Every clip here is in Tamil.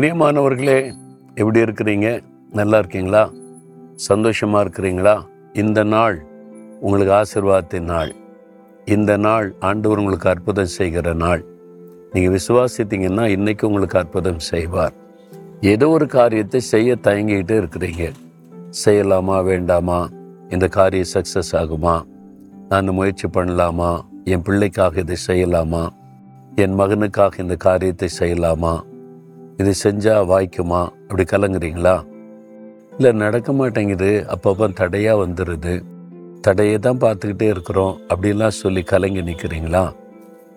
பிரியமானவர்களே எப்படி இருக்கிறீங்க? நல்லா இருக்கீங்களா? சந்தோஷமாக இருக்கிறீங்களா? இந்த நாள் உங்களுக்கு ஆசிர்வாதத்தின் நாள். இந்த நாள் ஆண்டவர் உங்களுக்கு அற்புதம் செய்கிற நாள். நீங்கள் விசுவாசித்தீங்கன்னா இன்னைக்கு உங்களுக்கு அற்புதம் செய்வார். ஏதோ ஒரு காரியத்தை செய்ய தயங்கிக்கிட்டு இருக்கிறீங்க. செய்யலாமா வேண்டாமா? இந்த காரியம் சக்ஸஸ் ஆகுமா? நான் முயற்சி பண்ணலாமா? என் பிள்ளைக்காக இதை செய்யலாமா? என் மகனுக்காக இந்த காரியத்தை செய்யலாமா? இது செஞ்சால் வாய்க்குமா? அப்படி கலங்குறீங்களா? இல்லை நடக்க மாட்டேங்குது. அப்பப்போ தடையாக வந்துடுது தடையை தான் பார்த்துக்கிட்டே இருக்கிறோம். அப்படிலாம் சொல்லி கலங்கி நிற்கிறீங்களா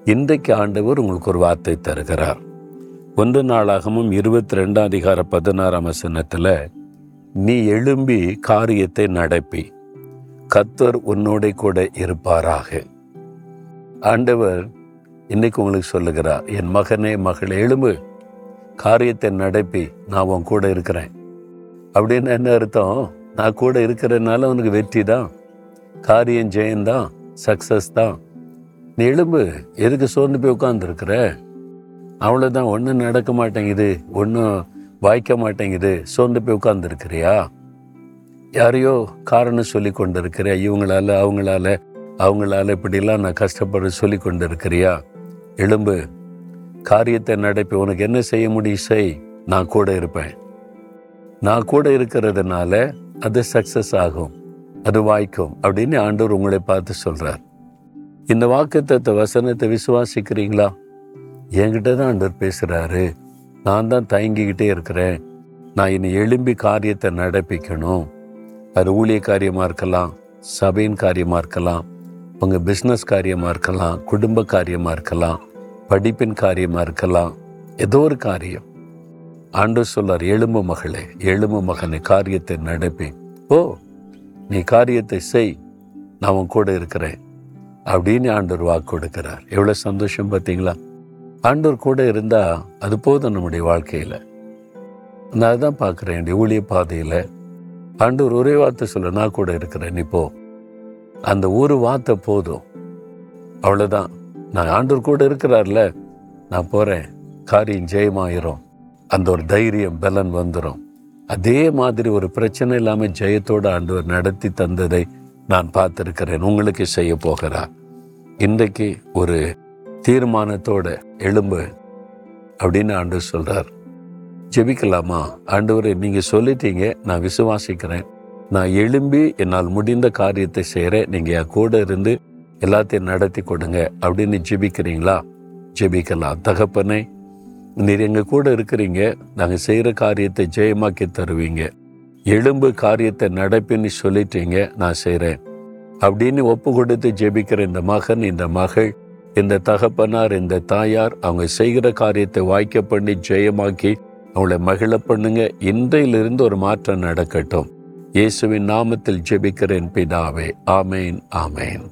இன்றைக்கு ஆண்டவர் உங்களுக்கு ஒரு வார்த்தை தருகிறார். ஒன்று நாளாகவும் இருபத்தி ரெண்டாம் அதிகார பதினாறாம் வசனத்தில் நீ எழும்பி காரியத்தை நடப்பி. கத்தர் உன்னோட கூட இருப்பாராக. ஆண்டவர் இன்னைக்கு உங்களுக்கு சொல்லுகிறார் என் மகனே மகள் எழும்பு. காரியத்தை நடப்பி நான் உன் கூட இருக்கிறேன். அப்படின்னு என்ன அர்த்தம்? நான் கூட இருக்கிறதுனால உனக்கு வெற்றி தான். காரியம் ஜெயந்தான் சக்ஸஸ் தான். நீ எலும்பு எதுக்கு சோர்ந்து போய் உட்காந்துருக்குற அவ்வளோதான் ஒன்றும் நடக்க மாட்டேங்குது ஒன்றும் வாய்க்க மாட்டேங்குது சோர்ந்து போய் உட்காந்துருக்கிறியா யாரையோ காரணம் சொல்லி கொண்டு இருக்கிறியா இவங்களால அவங்களால அவங்களால இப்படிலாம் நான் கஷ்டப்பட சொல்லி கொண்டு இருக்கிறியா எலும்பு காரியத்தை நடப்பி உனக்கு என்ன செய்ய முடியும் செய். நான் கூட இருப்பேன். நான் கூட இருக்கிறதுனால அது சக்சஸ் ஆகும். அது வாய்க்கும் அப்படின்னு ஆண்டவர் உங்களை பார்த்து சொல்றார். இந்த வாக்குத்தத்த வசனத்தை விசுவாசிக்கிறீங்களா? என்கிட்ட தான் ஆண்டவர் பேசுறாரு. நான் தான் தயங்கிக்கிட்டே இருக்கிறேன். நான் இனி எழும்பி காரியத்தை நடப்பிக்கணும். அது ஊழிய காரியமாக இருக்கலாம் சபையின் காரியமாக இருக்கலாம் உங்கள் பிஸ்னஸ் காரியமாக இருக்கலாம் குடும்ப காரியமாக இருக்கலாம். படிப்பின் காரியமாக இருக்கலாம். ஏதோ ஒரு காரியம். ஆண்டு சொல்லார் எழும்பு மகளே எழும்பு மகனை காரியத்தை நடப்பி. ஓ நீ காரியத்தை செய். நான் உன் கூட இருக்கிறேன். அப்படின்னு ஆண்டவர் வாக்கு கொடுக்கிறார். எவ்வளோ சந்தோஷம் பார்த்தீங்களா? ஆண்டவர் கூட இருந்தால் அது போதும் நம்முடைய வாழ்க்கையில். நான் அதான் பார்க்குறேன் என்னுடைய ஊழிய பாதையில். ஆண்டவர் ஒரே வார்த்தை சொல்ல நான் கூட இருக்கிறேன் நீ போ. அந்த ஒரு வார்த்தை போதும். அவ்வளோதான் நான் ஆண்டவர் கூட இருக்கிறார்ல. நான் போகிறேன் காரியம் ஜெயமாயிரும். அந்த ஒரு தைரியம் பலன் வந்துடும் அதே மாதிரி ஒரு பிரச்சனை இல்லாமல் ஜெயத்தோடு ஆண்டவர் நடத்தி தந்ததை நான் பார்த்துருக்கிறேன். உங்களுக்கு செய்ய போகிறார் இன்றைக்கு ஒரு தீர்மானத்தோட எழும்பு அப்படின்னு ஆண்டு சொல்கிறார் ஜெபிக்கலாமா? ஆண்டவரே நீங்கள் சொல்லிட்டீங்க. நான் விசுவாசிக்கிறேன். நான் எழும்பி என்னால் முடிந்த காரியத்தை செய்கிறேன் நீங்கள் என் கூட இருந்து எல்லாத்தையும் நடத்தி கொடுங்க அப்படின்னு ஜெபிக்கிறீங்களா? ஜெபிக்கலாம். தகப்பனே நீர் எங்கள் கூட இருக்கிறீங்க. நாங்கள் செய்கிற காரியத்தை ஜெயமாக்கி தருவீங்க. எலும்பு காரியத்தை நடப்பின்னு சொல்லிட்டீங்க நான் செய்கிறேன் அப்படின்னு ஒப்பு கொடுத்து ஜெபிக்கிற இந்த மகன் இந்த மகள் இந்த தகப்பனார் இந்த தாயார் அவங்க செய்கிற காரியத்தை வாய்க்க பண்ணி ஜெயமாக்கி அவங்கள மகிழ பண்ணுங்க. இன்றையிலிருந்து ஒரு மாற்றம் நடக்கட்டும். இயேசுவின் நாமத்தில் ஜெபிக்கிறேன் பிதாவே. ஆமேன் ஆமேன்.